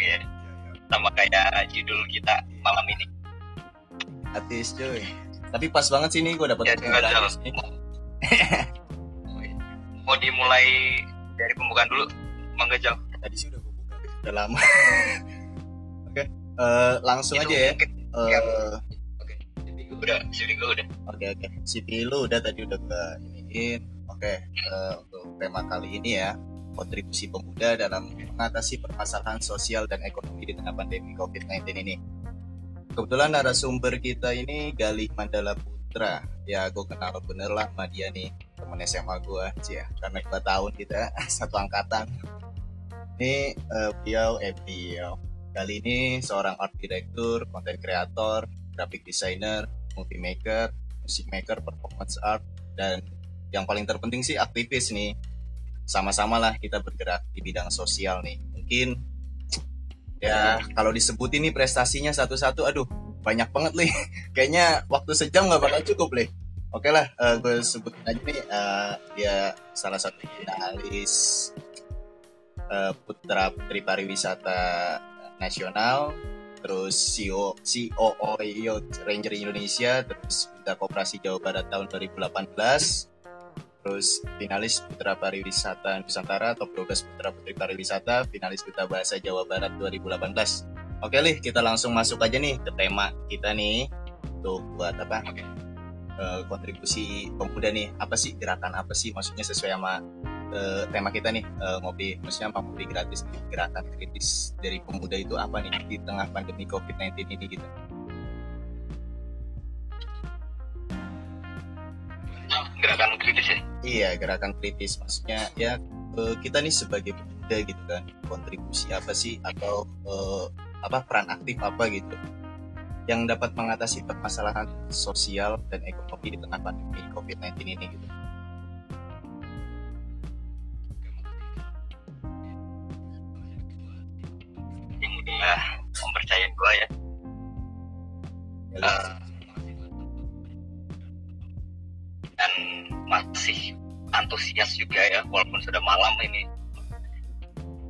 ya. Sama kayak judul kita malam ini. Gratis cuy. Tapi pas banget sih nih gue dapet ya mau dimulai dari pembukaan dulu Mangga tadi sih udah gue buka udah lama. Oke eh, langsung Itu aja ya. mungkin Eh, yang- oke jadi gue udah jadi gue udah. Oke oke, CV lu udah tadi udah gua iniin. Oke, eh, untuk tema kali ini ya, kontribusi pemuda dalam mengatasi permasalahan sosial dan ekonomi di tengah pandemi COVID-19 ini. Kebetulan narasumber kita ini Galih Mandala Putra. Ya, gue kenal bener lah sama dia nih, temen SMA gue, ya, karena dua tahun kita satu angkatan. Ini eh, beliau, eh beliau. Kali ini seorang art director, content creator, graphic designer, movie maker, music maker, performance art, dan yang paling terpenting sih aktivis nih. Sama-sama lah kita bergerak di bidang sosial nih. Mungkin ya kalau disebut ini prestasinya satu-satu, aduh banyak banget nih. Kayaknya waktu sejam nggak bakal cukup nih. Oke lah, eh, gue sebutin aja nih eh, dia salah satu finalis eh, Putra Putri Pariwisata Nasional, terus CEO Youth Ranger Indonesia, terus Duta Koperasi Jawa Barat tahun 2018, terus finalis Putra Pariwisata Nusantara, top 12 Putra Putri Pariwisata, finalis Duta Bahasa Jawa Barat 2018. Oke Lih, kita langsung masuk aja nih ke tema kita nih. Untuk buat apa? Oke. eh, kontribusi pemuda nih. Apa sih? Gerakan apa sih? Maksudnya sesuai sama eh, tema kita nih. Eh, ngopi. Maksudnya apa? Ngopi gratis nih. Gerakan kritis dari pemuda itu apa nih di tengah pandemi COVID-19 ini gitu iya gerakan kritis. Maksudnya ya eh, kita nih sebagai pemuda gitu kan kontribusi apa sih? Atau eh, apa peran aktif apa gitu? Yang dapat mengatasi permasalahan sosial dan ekonomi di tengah pandemi COVID-19 ini gitu sudah malam ini.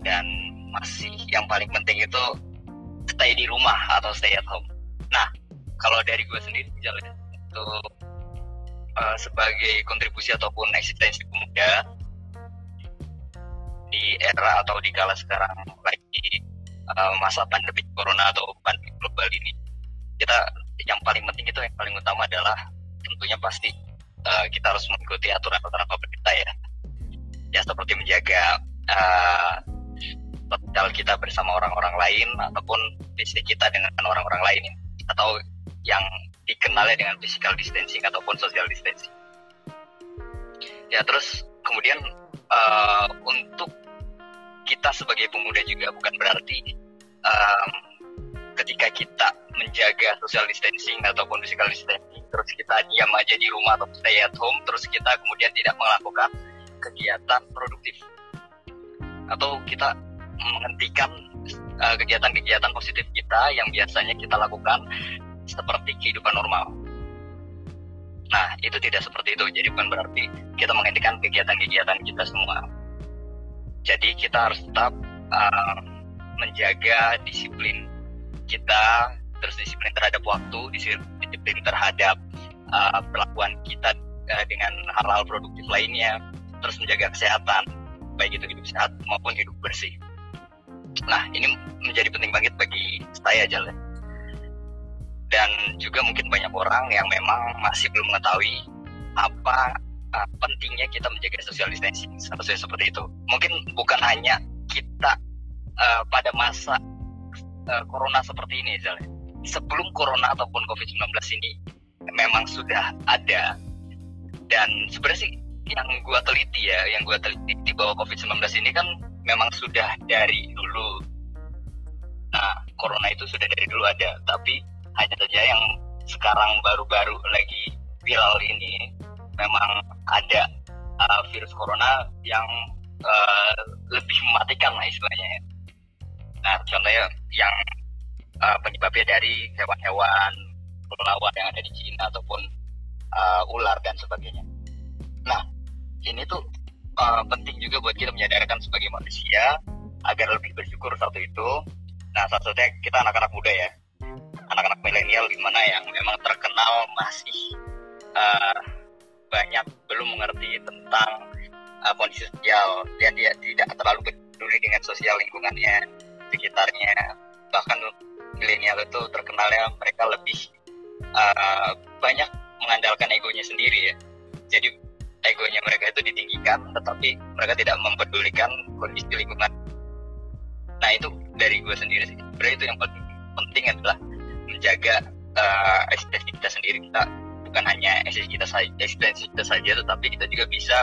Dan masih yang paling penting itu stay di rumah atau stay at home. Nah kalau dari gue sendiri jalan itu eh, sebagai kontribusi ataupun eksistensi pemuda di era atau di kala sekarang lagi eh, masa pandemi corona atau pandemi global ini kita yang paling penting itu yang paling utama adalah tentunya pasti eh, kita harus mengikuti aturan-aturan pemerintah ya ya seperti menjaga sosial kita bersama orang-orang lain ataupun fisik kita dengan orang-orang lain atau yang dikenalnya dengan physical distancing ataupun social distancing. Ya terus kemudian eh, untuk kita sebagai pemuda juga bukan berarti em, ketika kita menjaga social distancing ataupun physical distancing terus kita diam aja di rumah atau stay at home terus kita kemudian tidak melakukan kegiatan produktif atau kita menghentikan uh, kegiatan-kegiatan positif kita yang biasanya kita lakukan seperti kehidupan normal. Nah, itu tidak seperti itu. Jadi bukan berarti kita menghentikan kegiatan-kegiatan kita semua. Jadi kita harus tetap uh, menjaga disiplin kita, terus disiplin terhadap waktu, disi- disiplin terhadap uh, perlakuan kita uh, dengan hal-hal produktif lainnya, terus menjaga kesehatan, baik itu hidup sehat maupun hidup bersih. Nah, ini menjadi penting banget bagi saya Jalan. Dan juga mungkin banyak orang yang memang masih belum mengetahui apa uh, pentingnya kita menjaga social distancing seharusnya seperti itu. Mungkin bukan hanya kita uh, pada masa uh, corona seperti ini Zal. Sebelum corona ataupun COVID-19 ini memang sudah ada dan sebenarnya sih yang gua teliti ya, yang gua teliti bahwa COVID-19 ini kan memang sudah dari dulu. Nah, corona itu sudah dari dulu ada, tapi hanya saja yang sekarang baru-baru lagi viral ini memang ada uh, virus corona yang uh, lebih mematikan lah istilahnya. ya. Nah, contohnya yang uh, penyebabnya dari hewan-hewan kelelawar yang ada di Cina ataupun uh, ular dan sebagainya. Nah, ini tuh uh, penting juga buat kita menyadarkan sebagai manusia agar lebih bersyukur satu itu. Nah satu satunya kita anak-anak muda ya. Anak-anak milenial gimana yang memang terkenal masih uh, banyak belum mengerti tentang uh, kondisi sosial. Dan dia tidak terlalu peduli dengan sosial lingkungannya sekitarnya. Bahkan milenial itu terkenalnya mereka lebih uh, banyak mengandalkan egonya sendiri ya. Jadi egonya mereka itu ditinggikan tetapi mereka tidak mempedulikan kondisi lingkungan. Nah itu dari gue sendiri sih. Sebenarnya itu yang paling penting adalah menjaga uh, eksistensi kita sendiri. Kita bukan hanya eksistensi kita saja eksistensi kita saja tetapi kita juga bisa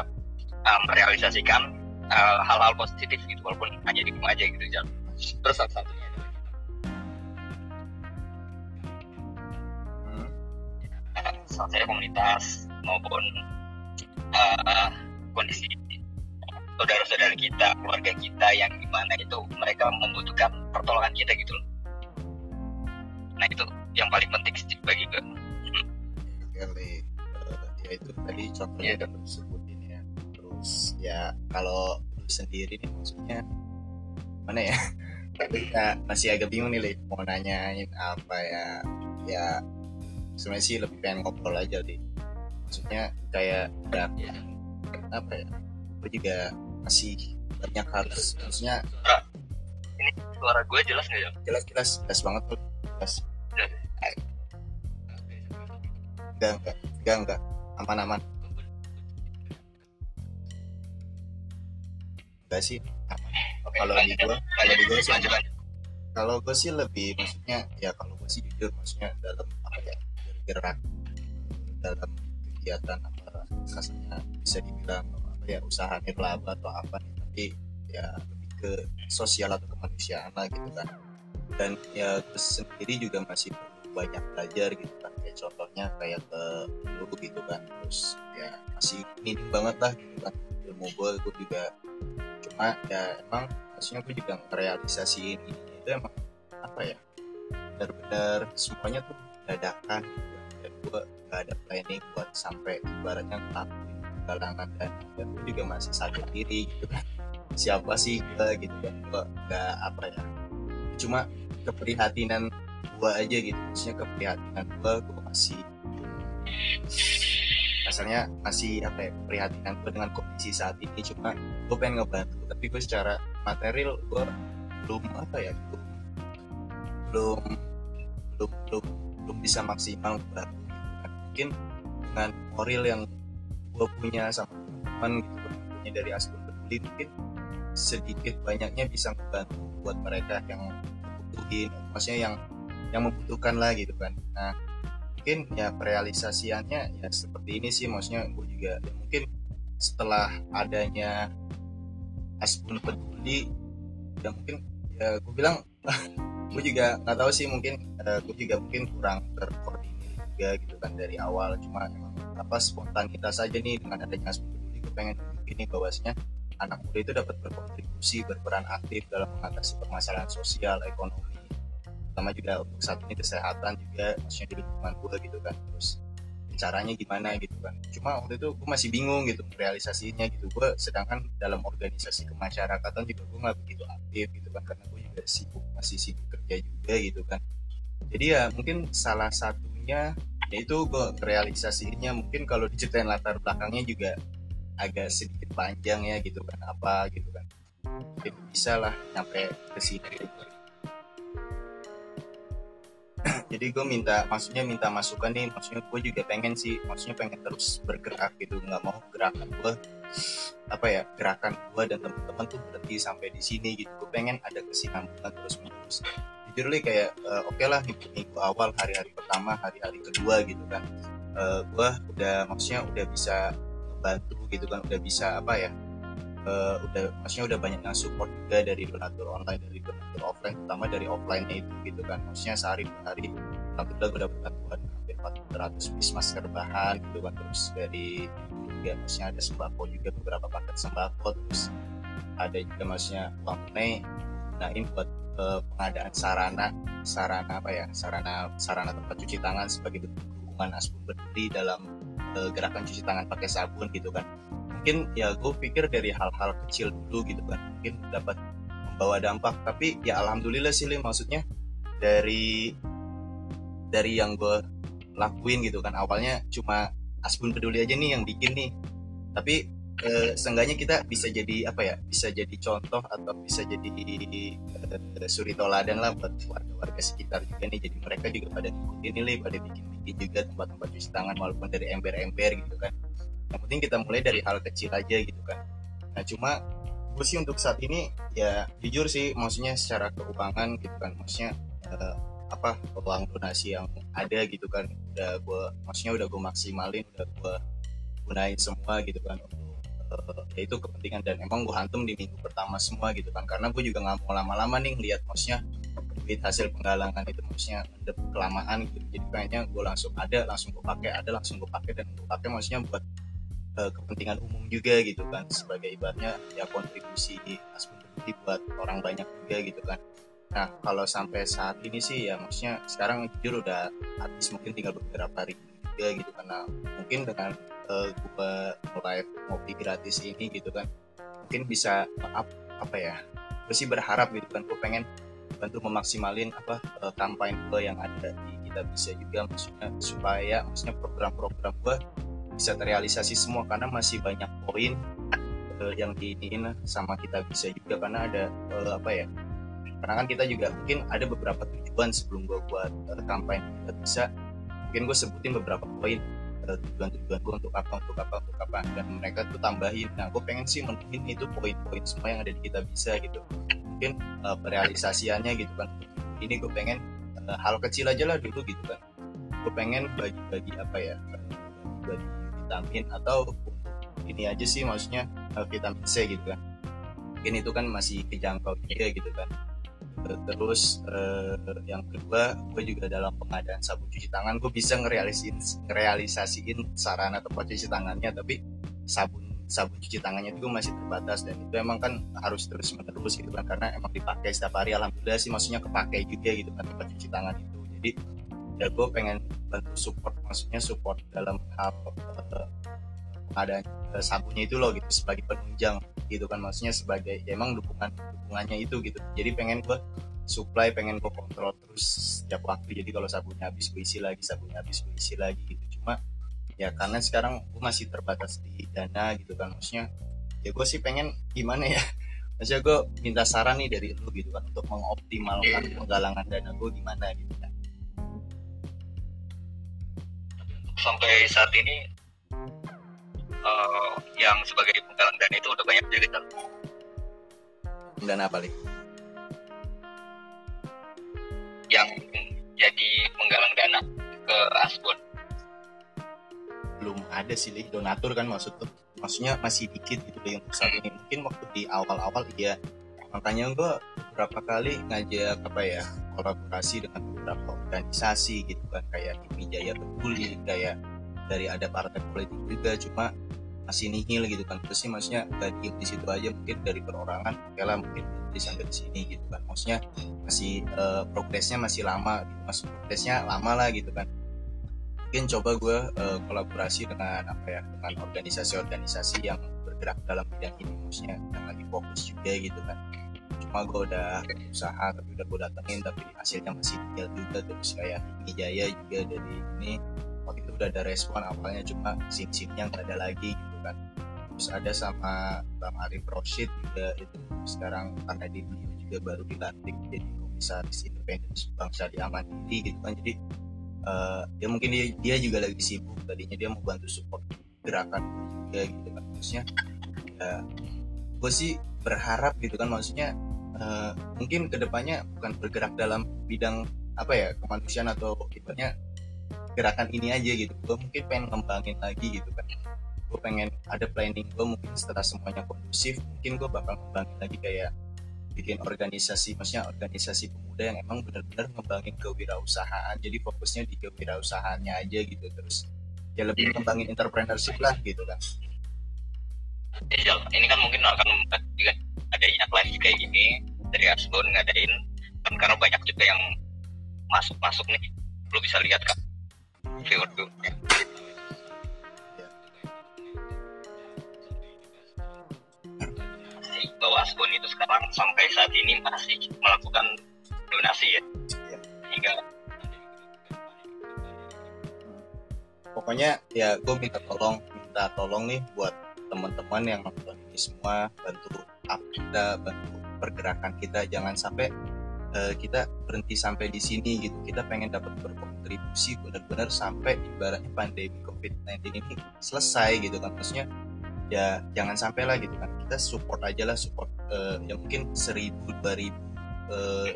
um, merealisasikan hal hal-hal positif gitu walaupun hanya di rumah aja gitu jangan terus satu satunya hmm. saya komunitas maupun uh, kondisi saudara-saudara kita, keluarga kita yang gimana itu mereka membutuhkan pertolongan kita gitu loh. Nah itu yang paling penting sih bagi gue. Kali, uh, ya itu tadi contohnya yeah. kan sebutin ya. Terus ya kalau lu sendiri nih maksudnya mana ya? kita masih agak bingung nih, Li. mau nanyain apa ya? Ya sebenarnya sih lebih pengen ngobrol aja deh maksudnya kayak udah apa ya gue juga masih banyak harus maksudnya ini suara gue jelas nggak ya? jelas jelas jelas banget tuh. Jelas. Enggak enggak enggak enggak aman aman. Enggak sih. Okay, kalau di gue kalau di gue sih kalau gue sih lebih maksudnya ya kalau gue sih jujur maksudnya dalam apa ya bergerak dalam kegiatan apa kasarnya bisa dibilang apa ya usaha nirlaba atau apa nih tapi ya lebih ke sosial atau kemanusiaan lah gitu kan. Dan ya terus sendiri juga masih banyak belajar gitu kan. Kayak contohnya kayak ke dulu gitu kan. Terus ya masih minim banget lah gitu kan. Ilmu gue gue juga cuma ya emang maksudnya gue juga ngerealisasiin ini. Itu emang apa ya benar-benar semuanya tuh dadakan gitu gue gak ada planning buat sampai ibaratnya ngelakuin galangan dan gue juga masih sakit diri gitu kan. Siapa sih gue gitu kan? Gue gak apa ya. Cuma keprihatinan gue aja gitu. Maksudnya keprihatinan gue gue masih asalnya masih apa ya keprihatinan gue dengan kondisi saat ini. Cuma gue pengen ngebantu tapi gue secara material gue belum apa ya belum belum belum belum bisa maksimal kan. Mungkin dengan moral yang gue punya sama teman gitu punya dari asli peduli mungkin sedikit banyaknya bisa membantu buat mereka yang membutuhin maksudnya yang yang membutuhkan lah gitu kan. Nah mungkin ya realisasiannya ya seperti ini sih maksudnya gue juga ya mungkin setelah adanya Aspun peduli ya mungkin ya gue bilang gue juga nggak tahu sih mungkin uh, gue juga mungkin kurang terkoordinir juga gitu kan dari awal. Cuma apa spontanitas saja nih dengan adanya peduli gue pengen ini bahwasanya anak muda itu dapat berkontribusi berperan aktif dalam mengatasi permasalahan sosial ekonomi terutama juga untuk saat ini kesehatan juga maksudnya di lingkungan gue gitu kan. Terus caranya gimana gitu kan. Cuma waktu itu gue masih bingung gitu realisasinya gitu. Gue sedangkan dalam organisasi kemasyarakatan juga gue nggak begitu aktif gitu kan karena gue juga sibuk masih sibuk kerja juga gitu kan. Jadi ya mungkin salah satunya yaitu gue realisasinya mungkin kalau diceritain latar belakangnya juga agak sedikit panjang ya gitu kan apa gitu kan. Mungkin bisa lah sampai ke sini. Jadi gue minta maksudnya minta masukan nih maksudnya gue juga pengen sih maksudnya pengen terus bergerak gitu nggak mau gerakan gue apa ya gerakan gue dan teman-teman tuh berhenti sampai di sini gitu. Gue pengen ada kesinambungan terus menerus jujur kayak uh, oke okay lah minggu awal hari-hari pertama hari-hari kedua gitu kan. Uh, eh, gue udah maksudnya udah bisa bantu gitu kan udah bisa apa ya uh, udah maksudnya udah banyak yang support juga dari donatur online dari donatur offline terutama dari offline itu gitu kan. Maksudnya sehari per hari alhamdulillah gue dapat bantuan hampir 400 piece masker bahan gitu kan. Terus dari juga maksudnya ada sembako juga beberapa paket sembako terus ada juga maksudnya uang tunai gunain buat uh, pengadaan sarana sarana apa ya sarana sarana tempat cuci tangan sebagai bentuk dukungan asbun berdiri dalam uh, gerakan cuci tangan pakai sabun gitu kan. Mungkin ya gue pikir dari hal-hal kecil dulu gitu kan mungkin dapat membawa dampak. Tapi ya alhamdulillah sih Lim maksudnya dari dari yang gue lakuin gitu kan. Awalnya cuma Asbun peduli aja nih yang bikin nih. Tapi eh, seenggaknya kita bisa jadi apa ya bisa jadi contoh atau bisa jadi eh, suri toladan lah buat warga-warga sekitar juga nih. Jadi mereka juga pada ngikutin nih pada bikin-bikin juga tempat-tempat cuci tangan walaupun dari ember-ember gitu kan. Yang penting kita mulai dari hal kecil aja gitu kan. Nah cuma gue sih untuk saat ini ya jujur sih maksudnya secara keuangan gitu kan maksudnya eh, apa uang donasi yang ada gitu kan udah gue maksudnya udah gue maksimalin udah gue gunain semua gitu kan uh, ya itu kepentingan dan emang gue hantum di minggu pertama semua gitu kan. Karena gue juga nggak mau lama-lama nih lihat maksudnya duit hasil penggalangan itu maksudnya udah kelamaan gitu. Jadi kayaknya gue langsung ada langsung gue pakai ada langsung gue pakai dan gue pakai maksudnya buat uh, kepentingan umum juga gitu kan. Sebagai ibaratnya ya kontribusi asumsi buat orang banyak juga gitu kan. Nah kalau sampai saat ini sih ya maksudnya sekarang jujur udah habis mungkin tinggal beberapa hari juga gitu karena mungkin dengan uh, gue mulai ngopi gratis ini gitu kan. Mungkin bisa up apa ya gue berharap gitu kan gue pengen bantu memaksimalin apa uh, kampanye gue yang ada di kita bisa juga maksudnya supaya maksudnya program-program gue bisa terrealisasi semua karena masih banyak poin uh, yang diinin sama kita bisa juga karena ada uh, apa ya karena kan kita juga mungkin ada beberapa tujuan sebelum gue buat uh, kampanye kita bisa mungkin gue sebutin beberapa poin uh, tujuan-tujuan gue untuk apa untuk apa untuk apa. Dan mereka tuh tambahin nah gue pengen sih menuhin itu poin-poin semua yang ada di kita bisa gitu. Mungkin uh, realisasiannya gitu kan. Ini gue pengen uh, hal kecil aja lah dulu gitu kan. Gue pengen bagi-bagi apa ya bagi vitamin atau ini aja sih maksudnya uh, vitamin C gitu kan. Mungkin itu kan masih kejangkau juga gitu kan terus uh, yang kedua gue juga dalam pengadaan sabun cuci tangan gue bisa ngerealisin ngerealisasiin sarana tempat cuci tangannya tapi sabun sabun cuci tangannya itu masih terbatas dan itu emang kan harus terus menerus gitu kan karena emang dipakai setiap hari. Alhamdulillah sih maksudnya kepakai juga gitu kan tempat cuci tangan itu. Jadi ya gue pengen bantu support maksudnya support dalam hal uh, ada uh, sabunnya itu loh gitu sebagai penunjang gitu kan. Maksudnya sebagai ya emang dukungan dukungannya itu gitu. Jadi pengen gue supply pengen gue kontrol terus setiap waktu. Jadi kalau sabunnya habis gue isi lagi sabunnya habis gue isi lagi gitu. Cuma ya karena sekarang gue masih terbatas di dana gitu kan. Maksudnya ya gue sih pengen gimana ya? Maksudnya gue minta saran nih dari lu gitu kan untuk mengoptimalkan penggalangan dana gue gimana gitu kan. Sampai saat ini uh, yang sebagai penggalang dana itu udah banyak jadi dan apa nih yang jadi penggalang dana ke Asbun belum ada sih Li. donatur kan maksud tuh. Maksudnya masih dikit gitu Li, untuk saat ini. Mungkin waktu di awal-awal iya. Makanya gue beberapa kali ngajak apa ya kolaborasi dengan beberapa organisasi gitu kan. Kayak di Jaya Peduli kayak dari ada partai politik juga cuma masih nihil gitu kan. Terus sih maksudnya diem di situ aja mungkin dari perorangan oke lah mungkin di sampai di sini gitu kan. Maksudnya masih uh, progresnya masih lama gitu mas progresnya lama lah gitu kan. Mungkin coba gue uh, kolaborasi dengan apa ya dengan organisasi-organisasi yang bergerak dalam bidang ini maksudnya yang lagi fokus juga gitu kan. Cuma gue udah usaha tapi udah gue datengin tapi hasilnya masih tinggal juga. Terus kayak Jaya juga dari ini waktu itu udah ada respon awalnya cuma sim-simnya nggak ada lagi gitu kan. Terus ada sama Bang Arif Roshid juga itu sekarang karena di juga baru dilantik jadi komisaris independen Bank Syariah Mandiri gitu kan. Jadi uh, ya mungkin dia, dia juga lagi sibuk tadinya dia mau bantu support gerakan juga gitu kan. Maksudnya ya gue sih berharap gitu kan. Maksudnya uh, mungkin ke depannya bukan bergerak dalam bidang apa ya kemanusiaan atau ibaratnya gerakan ini aja gitu. Gue mungkin pengen ngembangin lagi gitu kan. Gue pengen ada planning gue mungkin setelah semuanya kondusif mungkin gue bakal ngembangin lagi kayak bikin organisasi maksudnya organisasi pemuda yang emang benar-benar ngembangin kewirausahaan. Jadi fokusnya di kewirausahaannya aja gitu. Terus ya lebih ngembangin entrepreneurship lah gitu kan. Ya, ini kan mungkin akan juga adanya live kayak gini dari Asbon ngadain kan karena banyak juga yang masuk-masuk nih. Lu bisa lihat kan tuh bahwa Asbun itu sekarang sampai saat ini masih melakukan donasi ya? Iya. hingga pokoknya ya gue minta tolong minta tolong nih buat teman-teman yang nonton ini semua bantu up kita bantu pergerakan kita. Jangan sampai eh, kita berhenti sampai di sini gitu. Kita pengen dapat berkontribusi benar-benar sampai ibaratnya pandemi covid-19 ini selesai gitu kan. Maksudnya ya jangan sampai lah gitu kan. Kita support aja lah support eh, ya mungkin seribu dua ribu eh,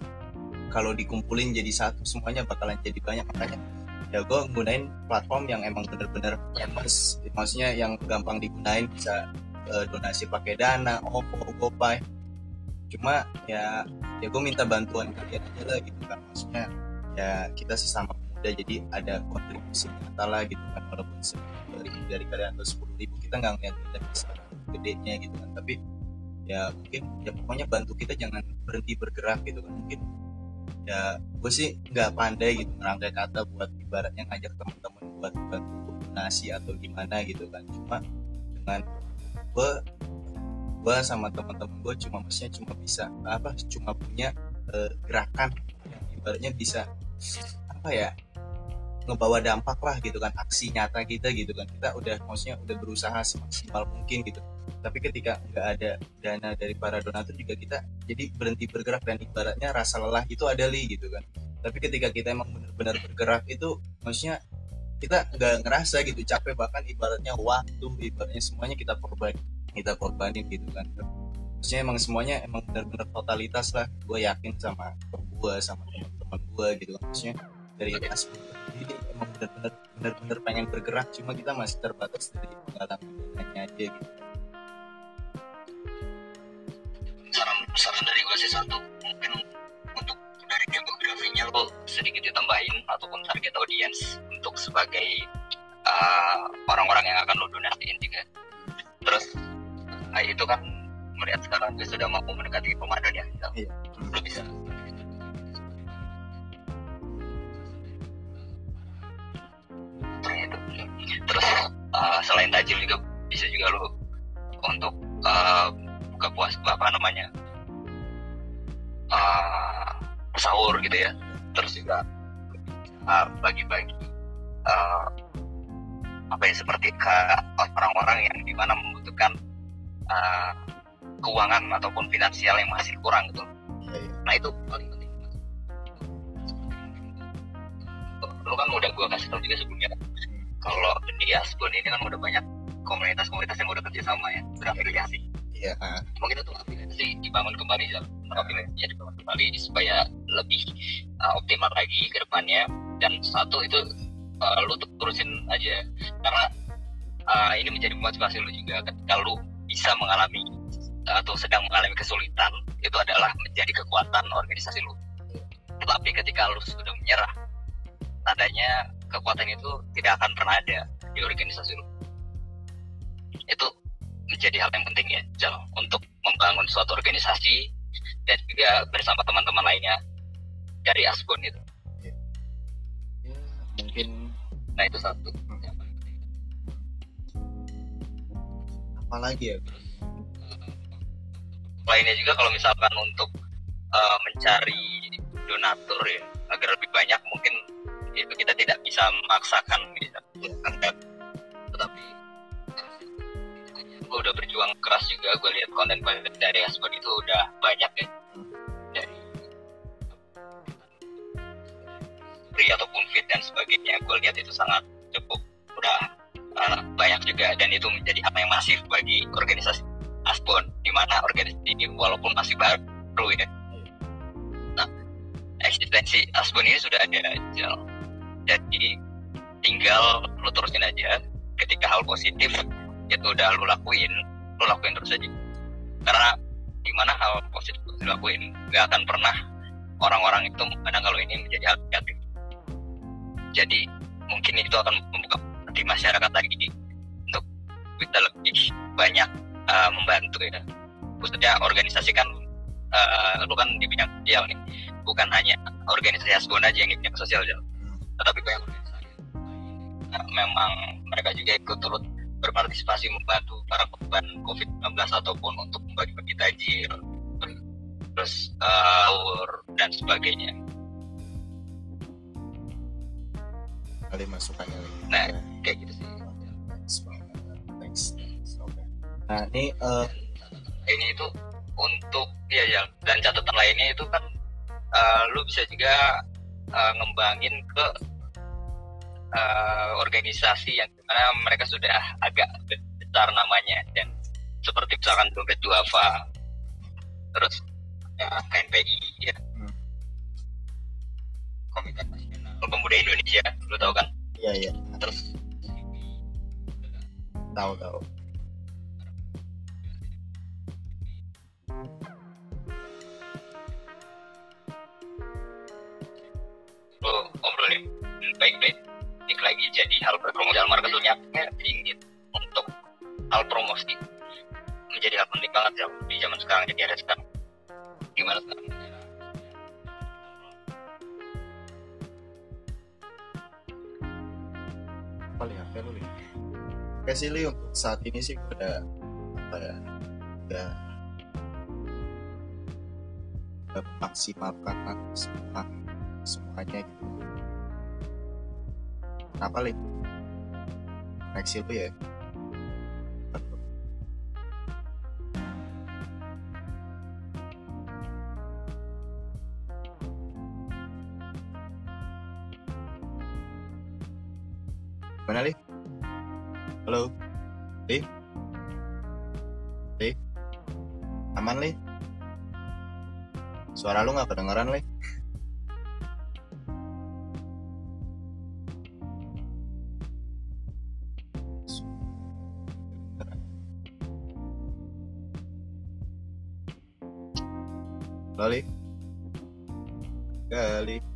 kalau dikumpulin jadi satu semuanya bakalan jadi banyak. Makanya ya gue gunain platform yang emang bener-bener famous. Maksudnya yang gampang digunain bisa eh, donasi pakai dana OVO GoPay cuma ya ya gue minta bantuan kalian aja lah gitu kan. Maksudnya ya kita sesama pemuda jadi ada kontribusi nyata lah gitu kan. Walaupun dari dari kalian atau sepuluh ribu kita nggak ngeliat kita bisa gedenya gitu kan. Tapi ya mungkin ya pokoknya bantu kita jangan berhenti bergerak gitu kan. Mungkin ya gue sih nggak pandai gitu merangkai kata buat ibaratnya ngajak teman-teman buat bantu donasi atau gimana gitu kan. Cuma dengan gue gue sama teman-teman gue cuma maksudnya cuma bisa apa cuma punya eh, gerakan yang ibaratnya bisa apa ya ngebawa dampak lah gitu kan aksi nyata kita gitu kan. Kita udah maksudnya udah berusaha semaksimal mungkin gitu. Tapi ketika nggak ada dana dari para donatur juga kita jadi berhenti bergerak dan ibaratnya rasa lelah itu ada li gitu kan. Tapi ketika kita emang benar-benar bergerak itu maksudnya kita nggak ngerasa gitu capek bahkan ibaratnya waktu ibaratnya semuanya kita korban kita korbanin gitu kan. Maksudnya emang semuanya emang benar-benar totalitas lah. Gue yakin sama gue sama teman-teman gue gitu kan maksudnya. Dari asli jadi emang benar-benar benar-benar pengen bergerak. Cuma kita masih terbatas dari pengalaman aja gitu. Saran saran dari gue sih satu mungkin untuk dari demografinya lo sedikit ditambahin ataupun target audience untuk sebagai uh, orang-orang yang akan lo donasiin juga. Terus nah, itu kan melihat sekarang dia sudah mampu mendekati Ramadan ya. Iya. lo bisa. Terus uh, selain tajil juga bisa juga lo untuk uh, buka puasa apa namanya uh, sahur gitu ya. Terus juga uh, bagi-bagi uh, apa ya seperti ke orang-orang yang di mana membutuhkan uh, keuangan ataupun finansial yang masih kurang gitu. Iya, iya. nah itu paling penting. Lu kan udah gua kasih tau juga sebelumnya kalau di Asbun ini kan udah banyak komunitas-komunitas yang udah kerjasama ya berafiliasi iya ah. mungkin itu afiliasi dibangun kembali ya afiliasinya dibangun kembali supaya lebih uh, optimal lagi ke depannya. Dan satu itu uh, lu tuh terusin aja. Karena uh, ini menjadi motivasi lu juga ketika lu bisa mengalami atau sedang mengalami kesulitan itu adalah menjadi kekuatan organisasi lu. Tetapi ketika lu sudah menyerah tandanya kekuatan itu tidak akan pernah ada di organisasi lu. Itu menjadi hal yang penting ya Jal, untuk membangun suatu organisasi dan juga bersama teman-teman lainnya dari Asbun itu. Ya, mungkin nah itu satu apa lagi ya lainnya juga kalau misalkan untuk uh, mencari donatur ya agar lebih banyak mungkin itu kita tidak bisa memaksakan gitu. Kan, tetapi gue udah berjuang keras juga gue lihat konten-konten dari Asbun itu udah banyak ya dari ataupun fit dan sebagainya gue lihat itu sangat banyak juga dan itu menjadi hal yang masif bagi organisasi Asbon di mana organisasi ini walaupun masih baru ya. Nah eksistensi Asbon ini sudah ada Jal. jadi tinggal lu terusin aja ketika hal positif itu udah lu lakuin lu lakuin terus aja. Karena di mana hal positif lu lakuin nggak akan pernah orang-orang itu memandang kalau ini menjadi hal negatif. Jadi mungkin itu akan membuka di masyarakat lagi kita lebih banyak uh, membantu ya khususnya organisasi kan uh, lu kan di bidang sosial nih bukan hanya organisasi Asbun aja yang di bidang sosial Jal. tetapi banyak organisasi Nah, memang mereka juga ikut turut berpartisipasi membantu para korban COVID-19 ataupun untuk membagi-bagi tajil, terus uh, dan sebagainya. Kali masukannya. Nah, kayak gitu sih. Thanks. Okay. Nah, ini uh, ini itu untuk ya ya dan catatan lainnya itu kan uh, lu bisa juga uh, ngembangin ke uh, organisasi yang di mana mereka sudah agak besar namanya dan seperti misalkan dompet duafa terus ya, KNPI ya hmm. Komite Nasional Pemuda Indonesia lu tahu kan iya iya terus tahu tahu. Lo obrolin baik-baik lagi jadi hal berpromosi dalam marketingnya ingin untuk hal promosi. Menjadi hal penting banget ya di zaman sekarang jadi ada sekarang. Gimana sekarang paling apa lu Oke sih Li untuk saat ini sih udah apa ya udah maksimalkan semua semuanya gitu. Kenapa Li? Next itu ya Suara lu gak kedengeran Li? Lali? Gali?